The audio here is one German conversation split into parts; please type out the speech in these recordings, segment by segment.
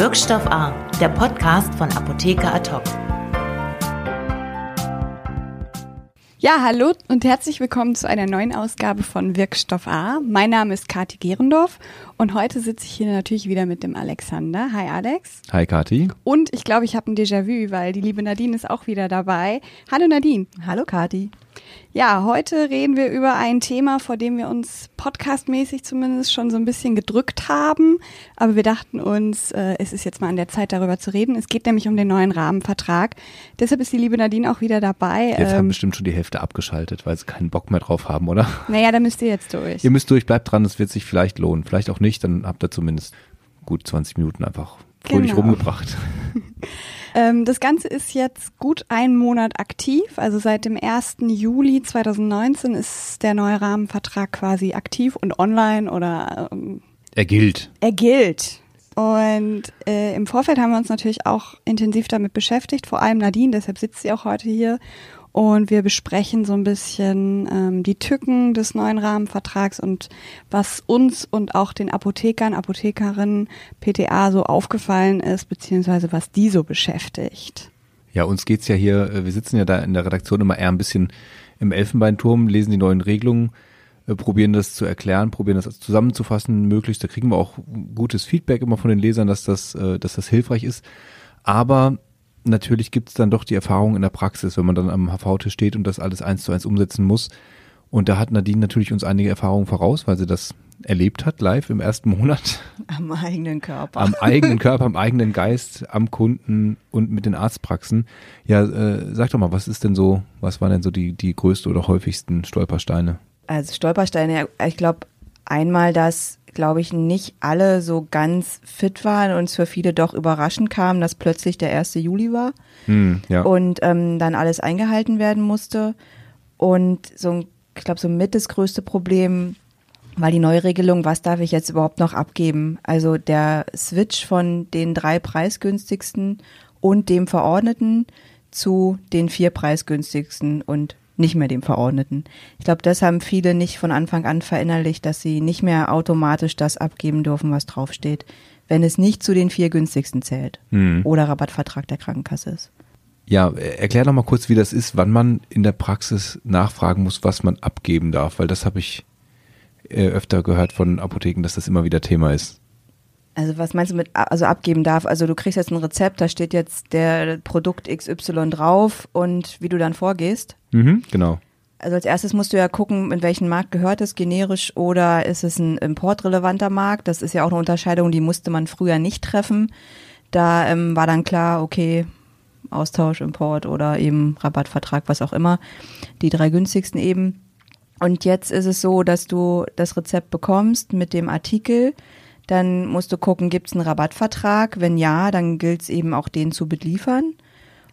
Wirkstoff A, der Podcast von Apotheker Ad Ja, hallo und herzlich willkommen zu einer neuen Ausgabe von Wirkstoff A. Mein Name ist Kati Gerendorf und heute sitze ich hier natürlich wieder mit dem Alexander. Hi Alex. Hi Kati. Und ich glaube, ich habe ein Déjà-vu, weil die liebe Nadine ist auch wieder dabei. Hallo Nadine. Hallo Kati. Ja, heute reden wir über ein Thema, vor dem wir uns podcastmäßig zumindest schon so ein bisschen gedrückt haben. Aber wir dachten uns, äh, es ist jetzt mal an der Zeit, darüber zu reden. Es geht nämlich um den neuen Rahmenvertrag. Deshalb ist die liebe Nadine auch wieder dabei. Jetzt ähm, haben bestimmt schon die Hälfte abgeschaltet, weil sie keinen Bock mehr drauf haben, oder? Naja, da müsst ihr jetzt durch. Ihr müsst durch, bleibt dran, es wird sich vielleicht lohnen. Vielleicht auch nicht, dann habt ihr zumindest gut 20 Minuten einfach fröhlich genau. rumgebracht. Ähm, das Ganze ist jetzt gut einen Monat aktiv. Also seit dem 1. Juli 2019 ist der neue Rahmenvertrag quasi aktiv und online oder ähm, er gilt. Er gilt. Und äh, im Vorfeld haben wir uns natürlich auch intensiv damit beschäftigt, vor allem Nadine, deshalb sitzt sie auch heute hier und wir besprechen so ein bisschen ähm, die Tücken des neuen Rahmenvertrags und was uns und auch den Apothekern, Apothekerinnen, PTA so aufgefallen ist, beziehungsweise was die so beschäftigt. Ja, uns geht's ja hier, äh, wir sitzen ja da in der Redaktion immer eher ein bisschen im Elfenbeinturm, lesen die neuen Regelungen, äh, probieren das zu erklären, probieren das zusammenzufassen, möglichst. Da kriegen wir auch gutes Feedback immer von den Lesern, dass das, äh, dass das hilfreich ist. Aber natürlich gibt es dann doch die Erfahrung in der Praxis, wenn man dann am HV-Tisch steht und das alles eins zu eins umsetzen muss. Und da hat Nadine natürlich uns einige Erfahrungen voraus, weil sie das erlebt hat, live im ersten Monat. Am eigenen Körper. Am eigenen Körper, am eigenen Geist, am Kunden und mit den Arztpraxen. Ja, äh, sag doch mal, was ist denn so, was waren denn so die, die größte oder häufigsten Stolpersteine? Also Stolpersteine, ich glaube, einmal, dass glaube ich, nicht alle so ganz fit waren und es für viele doch überraschend kam, dass plötzlich der 1. Juli war hm, ja. und ähm, dann alles eingehalten werden musste. Und so, ich glaube, so mit das größte Problem war die Neuregelung, was darf ich jetzt überhaupt noch abgeben? Also der Switch von den drei preisgünstigsten und dem Verordneten zu den vier preisgünstigsten und nicht mehr dem Verordneten. Ich glaube, das haben viele nicht von Anfang an verinnerlicht, dass sie nicht mehr automatisch das abgeben dürfen, was draufsteht, wenn es nicht zu den vier günstigsten zählt hm. oder Rabattvertrag der Krankenkasse ist. Ja, erklär doch mal kurz, wie das ist, wann man in der Praxis nachfragen muss, was man abgeben darf, weil das habe ich äh, öfter gehört von Apotheken, dass das immer wieder Thema ist. Also was meinst du mit also abgeben darf? Also du kriegst jetzt ein Rezept, da steht jetzt der Produkt XY drauf und wie du dann vorgehst? Mhm, genau. Also als erstes musst du ja gucken, in welchen Markt gehört es, generisch oder ist es ein importrelevanter Markt? Das ist ja auch eine Unterscheidung, die musste man früher nicht treffen. Da ähm, war dann klar, okay, Austausch, Import oder eben Rabattvertrag, was auch immer. Die drei günstigsten eben. Und jetzt ist es so, dass du das Rezept bekommst mit dem Artikel dann musst du gucken, gibt es einen Rabattvertrag? Wenn ja, dann gilt es eben auch den zu beliefern.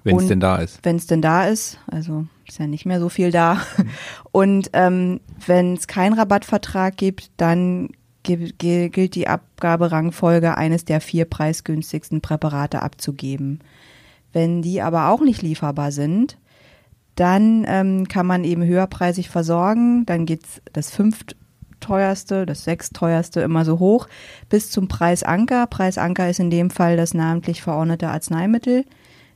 Wenn es denn da ist. Wenn es denn da ist, also ist ja nicht mehr so viel da. Mhm. Und ähm, wenn es keinen Rabattvertrag gibt, dann gilt die Abgaberangfolge eines der vier preisgünstigsten Präparate abzugeben. Wenn die aber auch nicht lieferbar sind, dann ähm, kann man eben höherpreisig versorgen. Dann geht's das fünft teuerste, das sechsteuerste immer so hoch, bis zum Preisanker. Preisanker ist in dem Fall das namentlich verordnete Arzneimittel.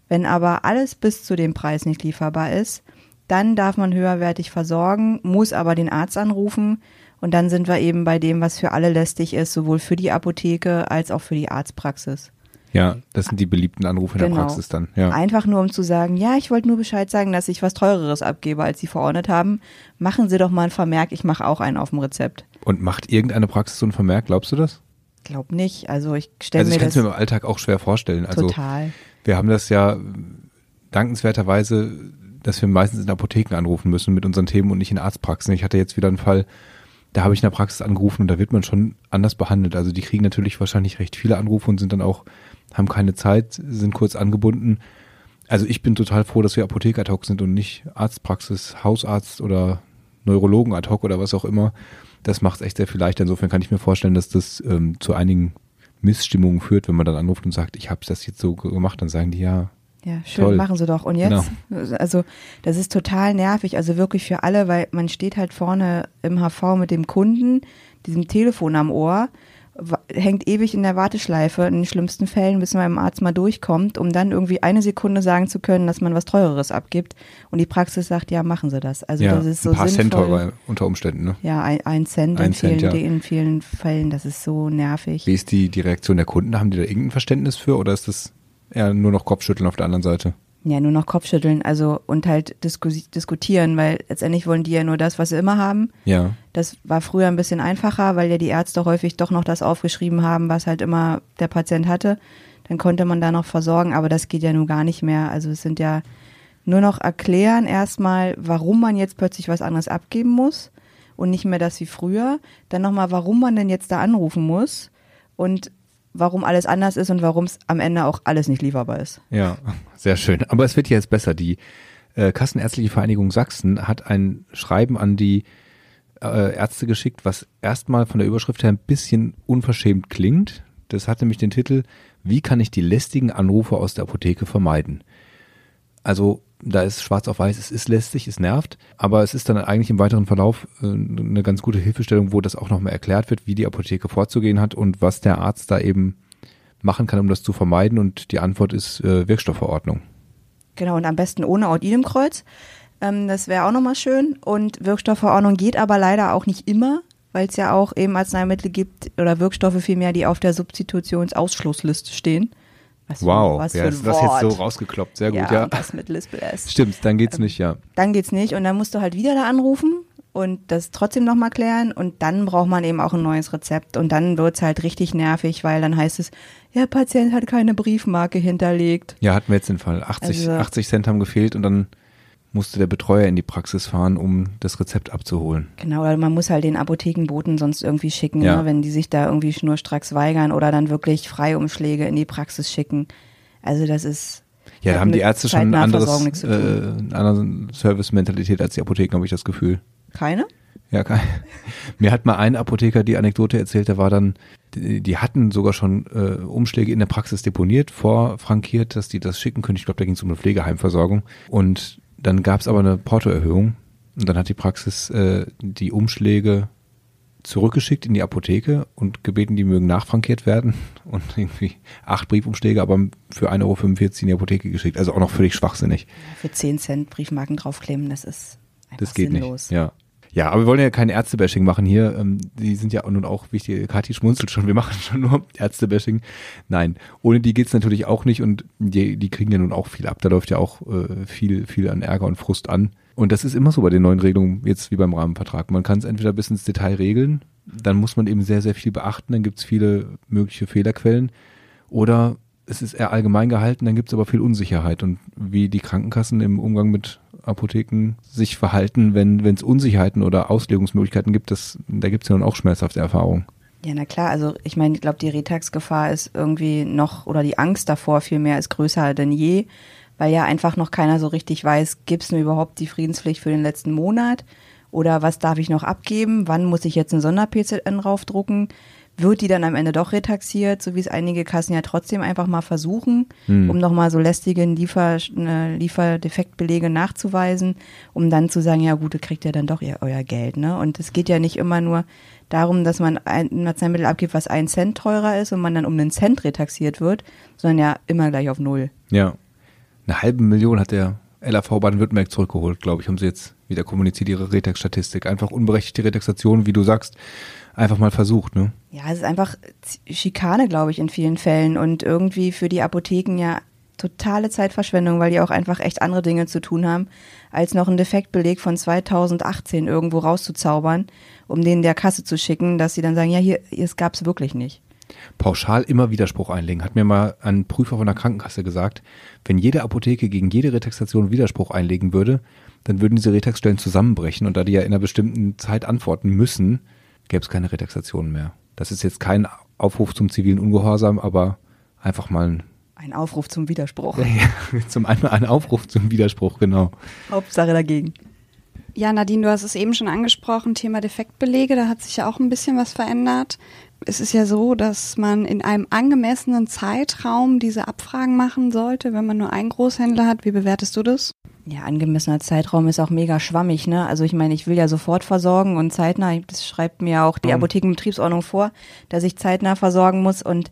Wenn aber alles bis zu dem Preis nicht lieferbar ist, dann darf man höherwertig versorgen, muss aber den Arzt anrufen und dann sind wir eben bei dem, was für alle lästig ist, sowohl für die Apotheke als auch für die Arztpraxis. Ja, das sind die beliebten Anrufe in genau. der Praxis dann. Ja. Einfach nur, um zu sagen, ja, ich wollte nur Bescheid sagen, dass ich was Teureres abgebe, als Sie verordnet haben. Machen Sie doch mal einen Vermerk, ich mache auch einen auf dem Rezept. Und macht irgendeine Praxis so einen Vermerk, glaubst du das? Glaub nicht. Also ich stelle also mir das. Also ich kann es mir im Alltag auch schwer vorstellen. Also total. Wir haben das ja dankenswerterweise, dass wir meistens in Apotheken anrufen müssen mit unseren Themen und nicht in Arztpraxen. Ich hatte jetzt wieder einen Fall, da habe ich in der Praxis angerufen und da wird man schon anders behandelt. Also die kriegen natürlich wahrscheinlich recht viele Anrufe und sind dann auch haben keine Zeit, sind kurz angebunden. Also ich bin total froh, dass wir Apotheker ad hoc sind und nicht Arztpraxis, Hausarzt oder Neurologen ad hoc oder was auch immer. Das macht es echt sehr viel leichter. Insofern kann ich mir vorstellen, dass das ähm, zu einigen Missstimmungen führt, wenn man dann anruft und sagt, ich habe das jetzt so gemacht, dann sagen die ja. Ja, schön, toll. machen sie doch. Und jetzt, genau. also das ist total nervig, also wirklich für alle, weil man steht halt vorne im HV mit dem Kunden, diesem Telefon am Ohr hängt ewig in der Warteschleife, in den schlimmsten Fällen, bis man beim Arzt mal durchkommt, um dann irgendwie eine Sekunde sagen zu können, dass man was Teureres abgibt. Und die Praxis sagt, ja, machen Sie das. Also ja, das ist so ein paar Cent sinnvoll. teurer unter Umständen. Ne? Ja, ein, ein Cent, Ein in, vielen, Cent, ja. in vielen Fällen, das ist so nervig. Wie ist die, die Reaktion der Kunden? Haben die da irgendein Verständnis für oder ist das eher nur noch Kopfschütteln auf der anderen Seite? Ja, nur noch Kopfschütteln, also und halt diskutieren, weil letztendlich wollen die ja nur das, was sie immer haben. Ja. Das war früher ein bisschen einfacher, weil ja die Ärzte häufig doch noch das aufgeschrieben haben, was halt immer der Patient hatte. Dann konnte man da noch versorgen, aber das geht ja nun gar nicht mehr. Also es sind ja nur noch erklären erstmal, warum man jetzt plötzlich was anderes abgeben muss und nicht mehr das wie früher. Dann nochmal, warum man denn jetzt da anrufen muss und warum alles anders ist und warum es am Ende auch alles nicht lieferbar ist. Ja, sehr schön. Aber es wird jetzt besser. Die äh, Kassenärztliche Vereinigung Sachsen hat ein Schreiben an die äh, Ärzte geschickt, was erstmal von der Überschrift her ein bisschen unverschämt klingt. Das hat nämlich den Titel Wie kann ich die lästigen Anrufe aus der Apotheke vermeiden? Also da ist schwarz auf weiß, es ist lästig, es nervt, aber es ist dann eigentlich im weiteren Verlauf äh, eine ganz gute Hilfestellung, wo das auch nochmal erklärt wird, wie die Apotheke vorzugehen hat und was der Arzt da eben machen kann, um das zu vermeiden. Und die Antwort ist äh, Wirkstoffverordnung. Genau, und am besten ohne Aut-Idem-Kreuz. Ähm, das wäre auch nochmal schön. Und Wirkstoffverordnung geht aber leider auch nicht immer, weil es ja auch eben Arzneimittel gibt oder Wirkstoffe vielmehr, die auf der Substitutionsausschlussliste stehen. Was Wow, was ist ein das jetzt so rausgekloppt? Sehr gut, ja, ja. was mit Lispel S. Stimmt, dann geht's nicht, ja. Dann geht's nicht und dann musst du halt wieder da anrufen und das trotzdem nochmal klären und dann braucht man eben auch ein neues Rezept und dann wird's halt richtig nervig, weil dann heißt es, ja, Patient hat keine Briefmarke hinterlegt. Ja, hatten wir jetzt den Fall. 80, Also- 80 Cent haben gefehlt und dann musste der Betreuer in die Praxis fahren, um das Rezept abzuholen. Genau, oder man muss halt den Apothekenboten sonst irgendwie schicken, Ja. ne, wenn die sich da irgendwie schnurstracks weigern oder dann wirklich Freiumschläge in die Praxis schicken. Also das ist Ja, da haben die Ärzte schon ein anderes, Zeitnahversorgung nichts zu äh, eine andere Service-Mentalität als die Apotheken, habe ich das Gefühl. keine. Ja, kein. Mir hat mal ein Apotheker die Anekdote erzählt, der war dann, die, die hatten sogar schon äh, Umschläge in der Praxis deponiert, vorfrankiert, dass die das schicken können. Ich glaube, da ging es um eine Pflegeheimversorgung. Und dann gab es aber eine Portoerhöhung. Und dann hat die Praxis äh, die Umschläge zurückgeschickt in die Apotheke und gebeten, die mögen nachfrankiert werden. Und irgendwie acht Briefumschläge, aber für 1,45 Euro in die Apotheke geschickt. Also auch noch völlig schwachsinnig. Für 10 Cent Briefmarken draufkleben, das ist einfach Das geht sinnlos. nicht. Ja. Ja, aber wir wollen ja kein Ärztebashing machen hier. Ähm, die sind ja nun auch wichtig. Kathi schmunzelt schon, wir machen schon nur Ärztebashing. Nein, ohne die geht's natürlich auch nicht und die, die kriegen ja nun auch viel ab. Da läuft ja auch äh, viel, viel an Ärger und Frust an. Und das ist immer so bei den neuen Regelungen, jetzt wie beim Rahmenvertrag. Man kann es entweder bis ins Detail regeln, dann muss man eben sehr, sehr viel beachten, dann gibt's viele mögliche Fehlerquellen. Oder es ist eher allgemein gehalten, dann gibt's aber viel Unsicherheit. Und wie die Krankenkassen im Umgang mit Apotheken sich verhalten, wenn es Unsicherheiten oder Auslegungsmöglichkeiten gibt, das, da gibt's ja nun auch schmerzhafte Erfahrungen. Ja, na klar, also ich meine, ich glaube, die Retax-Gefahr ist irgendwie noch, oder die Angst davor vielmehr ist größer denn je, weil ja einfach noch keiner so richtig weiß, gibt's mir überhaupt die Friedenspflicht für den letzten Monat oder was darf ich noch abgeben, wann muss ich jetzt einen Sonder-PZN raufdrucken, wird die dann am Ende doch retaxiert, so wie es einige Kassen ja trotzdem einfach mal versuchen, um nochmal so lästige Liefer, äh, Lieferdefektbelege nachzuweisen, um dann zu sagen, ja gut, ihr kriegt ja dann doch ihr, euer Geld. Ne? Und es geht ja nicht immer nur darum, dass man ein Arzneimittel abgibt, was ein Cent teurer ist und man dann um einen Cent retaxiert wird, sondern ja immer gleich auf Null. Ja. Eine halbe Million hat der LAV Baden-Württemberg zurückgeholt, glaube ich, haben sie jetzt wieder kommuniziert, ihre Retex-Statistik. Einfach unberechtigte Retaxation, wie du sagst, einfach mal versucht, ne? Ja, es ist einfach Schikane, glaube ich, in vielen Fällen und irgendwie für die Apotheken ja totale Zeitverschwendung, weil die auch einfach echt andere Dinge zu tun haben, als noch einen Defektbeleg von 2018 irgendwo rauszuzaubern, um den der Kasse zu schicken, dass sie dann sagen, ja, hier, es gab's wirklich nicht. Pauschal immer Widerspruch einlegen. Hat mir mal ein Prüfer von der Krankenkasse gesagt, wenn jede Apotheke gegen jede Retaxation Widerspruch einlegen würde, dann würden diese Retaxstellen zusammenbrechen und da die ja in einer bestimmten Zeit antworten müssen, gäbe es keine Retaxation mehr. Das ist jetzt kein Aufruf zum zivilen Ungehorsam, aber einfach mal ein, Ein Aufruf zum Widerspruch. zum einen ein Aufruf zum Widerspruch, genau. Hauptsache dagegen. Ja, Nadine, du hast es eben schon angesprochen, Thema Defektbelege, da hat sich ja auch ein bisschen was verändert. Es ist ja so, dass man in einem angemessenen Zeitraum diese Abfragen machen sollte, wenn man nur einen Großhändler hat. Wie bewertest du das? Ja, angemessener Zeitraum ist auch mega schwammig, ne? Also ich meine, ich will ja sofort versorgen und zeitnah, das schreibt mir auch die Mhm. Apothekenbetriebsordnung vor, dass ich zeitnah versorgen muss und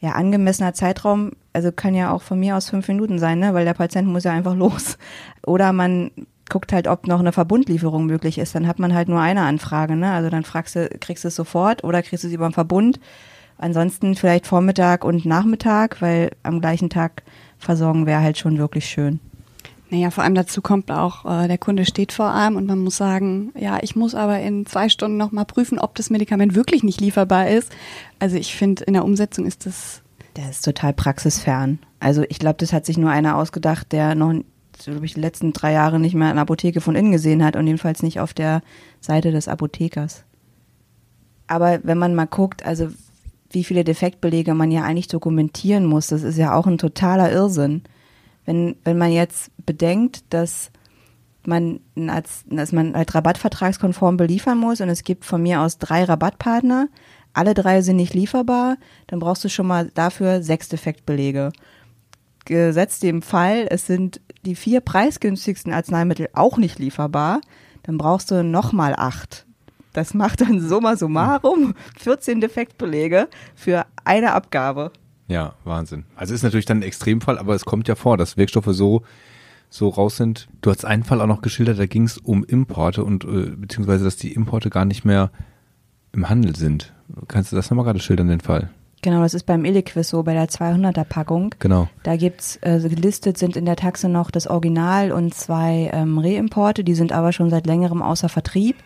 ja, angemessener Zeitraum, also kann ja auch von mir aus fünf Minuten sein, ne? Weil der Patient muss ja einfach los. Oder man guckt halt, ob noch eine Verbundlieferung möglich ist, dann hat man halt nur eine Anfrage, ne? Also dann fragst du, kriegst du es sofort oder kriegst du es über den Verbund. Ansonsten vielleicht Vormittag und Nachmittag, weil am gleichen Tag versorgen wäre halt schon wirklich schön. Naja, vor allem dazu kommt auch, äh, der Kunde steht vor einem und man muss sagen, ja, ich muss aber in zwei Stunden nochmal prüfen, ob das Medikament wirklich nicht lieferbar ist. Also ich finde, in der Umsetzung ist das Der ist total praxisfern. Also ich glaube, das hat sich nur einer ausgedacht, der noch, glaube ich, die letzten drei Jahre nicht mehr eine Apotheke von innen gesehen hat und jedenfalls nicht auf der Seite des Apothekers. Aber wenn man mal guckt, also wie viele Defektbelege man ja eigentlich dokumentieren muss, das ist ja auch ein totaler Irrsinn. Wenn, wenn man jetzt bedenkt, dass man als, dass man halt rabattvertragskonform beliefern muss und es gibt von mir aus drei Rabattpartner, alle drei sind nicht lieferbar, dann brauchst du schon mal dafür sechs Defektbelege. Gesetzt dem Fall, es sind die vier preisgünstigsten Arzneimittel auch nicht lieferbar, dann brauchst du nochmal acht. Das macht dann summa summarum 14 Defektbelege für eine Abgabe. Ja, Wahnsinn. Also ist natürlich dann ein Extremfall, aber es kommt ja vor, dass Wirkstoffe so so raus sind. Du hast einen Fall auch noch geschildert, da ging es um Importe und äh, beziehungsweise, dass die Importe gar nicht mehr im Handel sind. Kannst du das nochmal gerade schildern, den Fall? Genau, das ist beim Illiquis so, bei der 200er Packung. Genau. Da gibt's äh, gelistet sind in der Taxe noch das Original und zwei ähm, Reimporte, die sind aber schon seit längerem außer Vertrieb.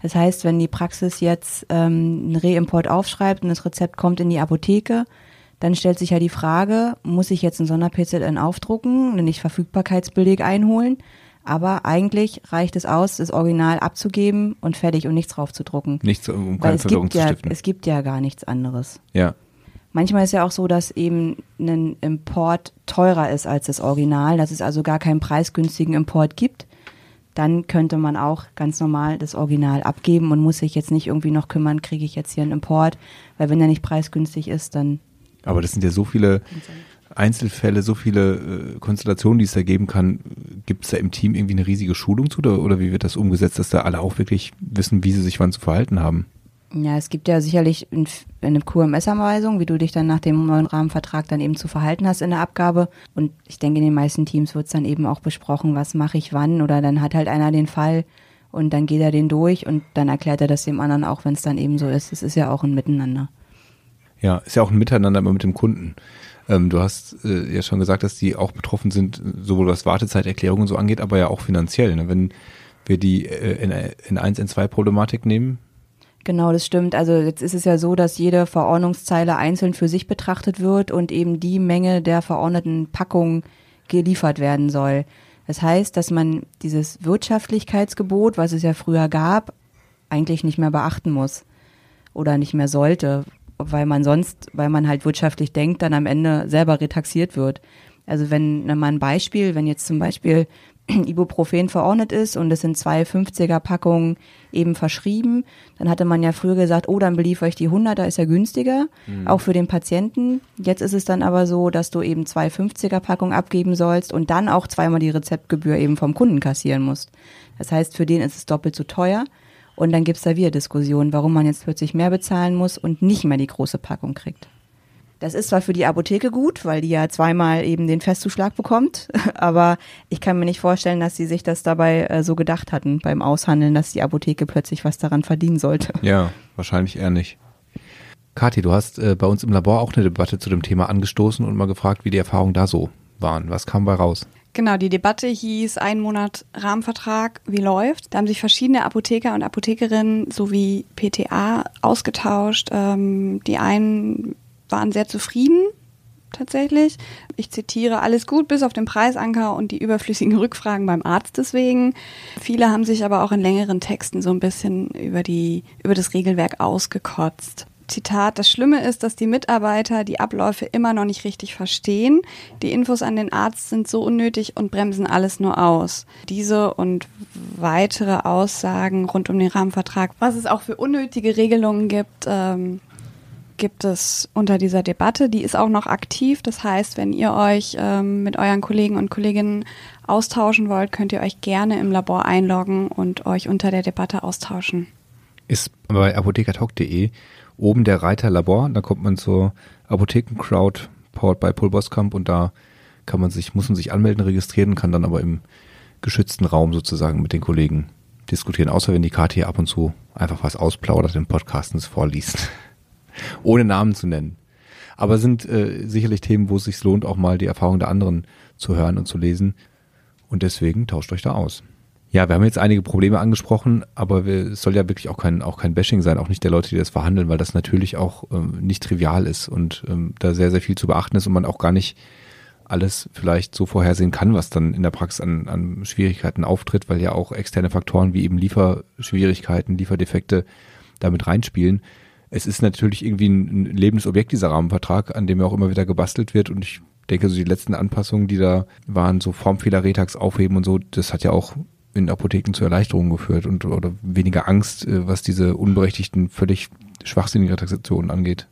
Das heißt, wenn die Praxis jetzt ähm, einen Reimport aufschreibt und das Rezept kommt in die Apotheke, dann stellt sich ja die Frage, muss ich jetzt einen Sonder-PZN aufdrucken, einen Nicht-Verfügbarkeitsbeleg einholen? Aber eigentlich reicht es aus, das Original abzugeben und fertig und nichts draufzudrucken. Nichts, um keine Verwirrung zu ja, stiften. es gibt ja gar nichts anderes. Ja. Manchmal ist ja auch so, dass eben ein Import teurer ist als das Original, dass es also gar keinen preisgünstigen Import gibt. Dann könnte man auch ganz normal das Original abgeben und muss sich jetzt nicht irgendwie noch kümmern, kriege ich jetzt hier einen Import, weil wenn er nicht preisgünstig ist, dann Aber das sind ja so viele Einzelfälle, so viele äh, Konstellationen, die es da geben kann. Gibt es da im Team irgendwie eine riesige Schulung zu oder, oder wie wird das umgesetzt, dass da alle auch wirklich wissen, wie sie sich wann zu verhalten haben? Ja, es gibt ja sicherlich in- eine QMS-Anweisung, wie du dich dann nach dem neuen Rahmenvertrag dann eben zu verhalten hast in der Abgabe. Und ich denke, in den meisten Teams wird es dann eben auch besprochen, was mache ich wann. Oder dann hat halt einer den Fall und dann geht er den durch und dann erklärt er das dem anderen auch, wenn es dann eben so ist. Es ist ja auch ein Miteinander. Ja, ist ja auch ein Miteinander immer mit dem Kunden. Ähm, du hast äh, ja schon gesagt, dass die auch betroffen sind, sowohl was Wartezeiterklärungen so angeht, aber ja auch finanziell. Ne? Wenn wir die äh, in, N1, N2-Problematik nehmen, Genau, das stimmt. Also jetzt ist es ja so, dass jede Verordnungszeile einzeln für sich betrachtet wird und eben die Menge der verordneten Packungen geliefert werden soll. Das heißt, dass man dieses Wirtschaftlichkeitsgebot, was es ja früher gab, eigentlich nicht mehr beachten muss oder nicht mehr sollte, weil man sonst, weil man halt wirtschaftlich denkt, dann am Ende selber retaxiert wird. Also wenn mal ein Beispiel, wenn jetzt zum Beispiel Ibuprofen verordnet ist und es sind zwei 50er Packungen eben verschrieben, dann hatte man ja früher gesagt, oh, dann beliefere ich die 100er, ist ja günstiger, auch für den Patienten. Jetzt ist es dann aber so, dass du eben zwei 50er Packungen abgeben sollst und dann auch zweimal die Rezeptgebühr eben vom Kunden kassieren musst. Das heißt, für den ist es doppelt so teuer. Und dann gibt's da wieder Diskussionen, warum man jetzt plötzlich mehr bezahlen muss und nicht mehr die große Packung kriegt. Das ist zwar für die Apotheke gut, weil die ja zweimal eben den Festzuschlag bekommt, aber ich kann mir nicht vorstellen, dass sie sich das dabei äh, so gedacht hatten beim Aushandeln, dass die Apotheke plötzlich was daran verdienen sollte. ja, wahrscheinlich eher nicht. Kathi, du hast äh, bei uns im Labor auch eine Debatte zu dem Thema angestoßen und mal gefragt, wie die Erfahrungen da so waren. Was kam bei raus? Genau, die Debatte hieß ein Monat Rahmenvertrag, wie läuft? Da haben sich verschiedene Apotheker und Apothekerinnen sowie PTA ausgetauscht. Ähm, die einen waren sehr zufrieden, tatsächlich. Ich zitiere, alles gut bis auf den Preisanker und die überflüssigen Rückfragen beim Arzt deswegen. Viele haben sich aber auch in längeren Texten so ein bisschen über die, über das Regelwerk ausgekotzt. Zitat, das Schlimme ist, dass die Mitarbeiter die Abläufe immer noch nicht richtig verstehen. Die Infos an den Arzt sind so unnötig und bremsen alles nur aus. Diese und weitere Aussagen rund um den Rahmenvertrag, was es auch für unnötige Regelungen gibt, ähm, gibt es unter dieser Debatte. Die ist auch noch aktiv. Das heißt, wenn ihr euch ähm, mit euren Kollegen und Kolleginnen austauschen wollt, könnt ihr euch gerne im Labor einloggen und euch unter der Debatte austauschen. Ist bei apothekertalk.de oben der Reiter Labor. Da kommt man zur Apothekencrowd powered by Paul Boskamp und da kann man sich, muss man sich anmelden, registrieren, kann dann aber im geschützten Raum sozusagen mit den Kollegen diskutieren, außer wenn die Karte hier ab und zu einfach was ausplaudert im Podcast und es vorliest. Ohne Namen zu nennen. Aber sind äh, sicherlich Themen, wo es sich lohnt, auch mal die Erfahrung der anderen zu hören und zu lesen. Und deswegen tauscht euch da aus. Ja, wir haben jetzt einige Probleme angesprochen, aber wir, es soll ja wirklich auch kein, auch kein Bashing sein, auch nicht der Leute, die das verhandeln, weil das natürlich auch ähm, nicht trivial ist und ähm, da sehr, sehr viel zu beachten ist und man auch gar nicht alles vielleicht so vorhersehen kann, was dann in der Praxis an, an Schwierigkeiten auftritt, weil ja auch externe Faktoren wie eben Lieferschwierigkeiten, Lieferdefekte damit reinspielen. Es ist natürlich irgendwie ein, ein lebendes Objekt, dieser Rahmenvertrag, an dem ja auch immer wieder gebastelt wird und ich denke, so die letzten Anpassungen, die da waren, so Formfehler, Retax aufheben und so, das hat ja auch in Apotheken zu Erleichterungen geführt und oder weniger Angst, äh, was diese unberechtigten, völlig schwachsinnigen Transaktionen angeht.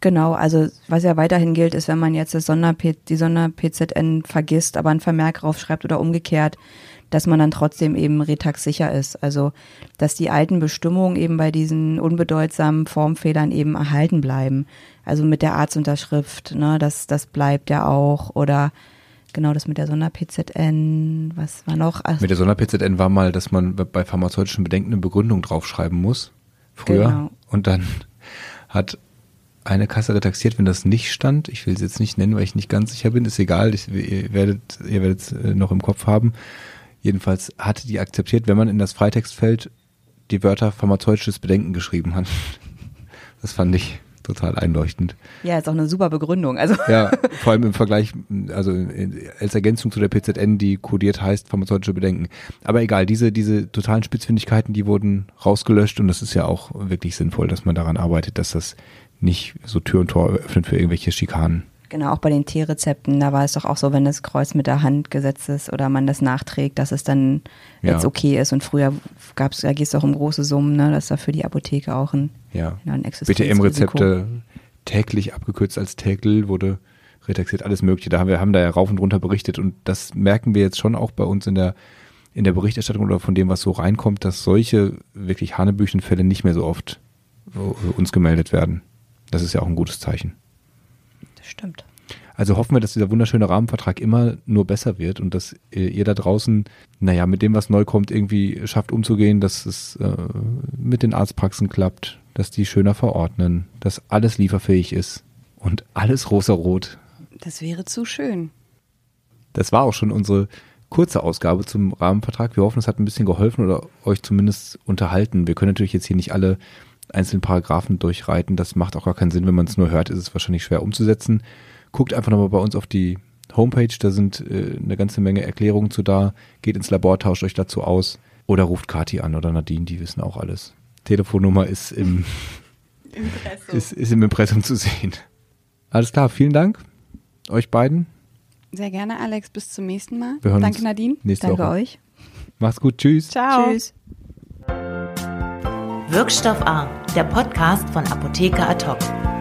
Genau, also was ja weiterhin gilt, ist, wenn man jetzt das Sonder die Sonder-PZN vergisst, aber einen Vermerk raufschreibt oder umgekehrt, dass man dann trotzdem eben Retax sicher ist. Also, dass die alten Bestimmungen eben bei diesen unbedeutsamen Formfehlern eben erhalten bleiben. Also mit der Arztunterschrift, ne, das, das bleibt ja auch. Oder genau das mit der Sonder-PZN, was war noch? Ach, mit der Sonder-PZN war mal, dass man bei pharmazeutischen Bedenken eine Begründung draufschreiben muss. Früher. Genau. Und dann hat eine Kasse retaxiert, wenn das nicht stand. Ich will es jetzt nicht nennen, weil ich nicht ganz sicher bin. Ist egal. Ich, ihr werdet, ihr werdet es äh, noch im Kopf haben. Jedenfalls hatte die akzeptiert, wenn man in das Freitextfeld die Wörter pharmazeutisches Bedenken geschrieben hat. Das fand ich total einleuchtend. Ja, ist auch eine super Begründung. Also ja, vor allem im Vergleich, also als Ergänzung zu der PZN, die kodiert heißt pharmazeutische Bedenken. Aber egal, diese diese totalen Spitzfindigkeiten, die wurden rausgelöscht und das ist ja auch wirklich sinnvoll, dass man daran arbeitet, dass das nicht so Tür und Tor öffnet für irgendwelche Schikanen. Genau, auch bei den T-Rezepten, da war es doch auch so, wenn das Kreuz mit der Hand gesetzt ist oder man das nachträgt, dass es dann ja. jetzt okay ist. Und früher gab es, da geht es auch um große Summen, ne? Das ist da für die Apotheke auch ein, ja. ja ein BTM-Rezepte täglich abgekürzt als Tägel wurde retaxiert, alles mögliche. Da haben wir haben da ja rauf und runter berichtet und das merken wir jetzt schon auch bei uns in der in der Berichterstattung oder von dem, was so reinkommt, dass solche wirklich Hanebüchenfälle nicht mehr so oft uns gemeldet werden. Das ist ja auch ein gutes Zeichen. Stimmt. Also hoffen wir, dass dieser wunderschöne Rahmenvertrag immer nur besser wird und dass ihr da draußen, naja, mit dem, was neu kommt, irgendwie schafft umzugehen, dass es äh, mit den Arztpraxen klappt, dass die schöner verordnen, dass alles lieferfähig ist und alles rosa-rot. Das wäre zu schön. Das war auch schon unsere kurze Ausgabe zum Rahmenvertrag. Wir hoffen, es hat ein bisschen geholfen oder euch zumindest unterhalten. Wir können natürlich jetzt hier nicht alle einzelnen Paragraphen durchreiten. Das macht auch gar keinen Sinn, wenn man es nur hört, ist es wahrscheinlich schwer umzusetzen. Guckt einfach nochmal bei uns auf die Homepage, da sind äh, eine ganze Menge Erklärungen zu da. Geht ins Labor, tauscht euch dazu aus oder ruft Kati an oder Nadine, die wissen auch alles. Telefonnummer ist im, Impressum. Ist, ist im Impressum zu sehen. Alles klar, vielen Dank euch beiden. Sehr gerne, Alex. Bis zum nächsten Mal. Danke, Nadine. Nächste Danke Woche. euch. Macht's gut. Tschüss. Ciao. Tschüss. Wirkstoff A, der Podcast von Apotheker Ad hoc.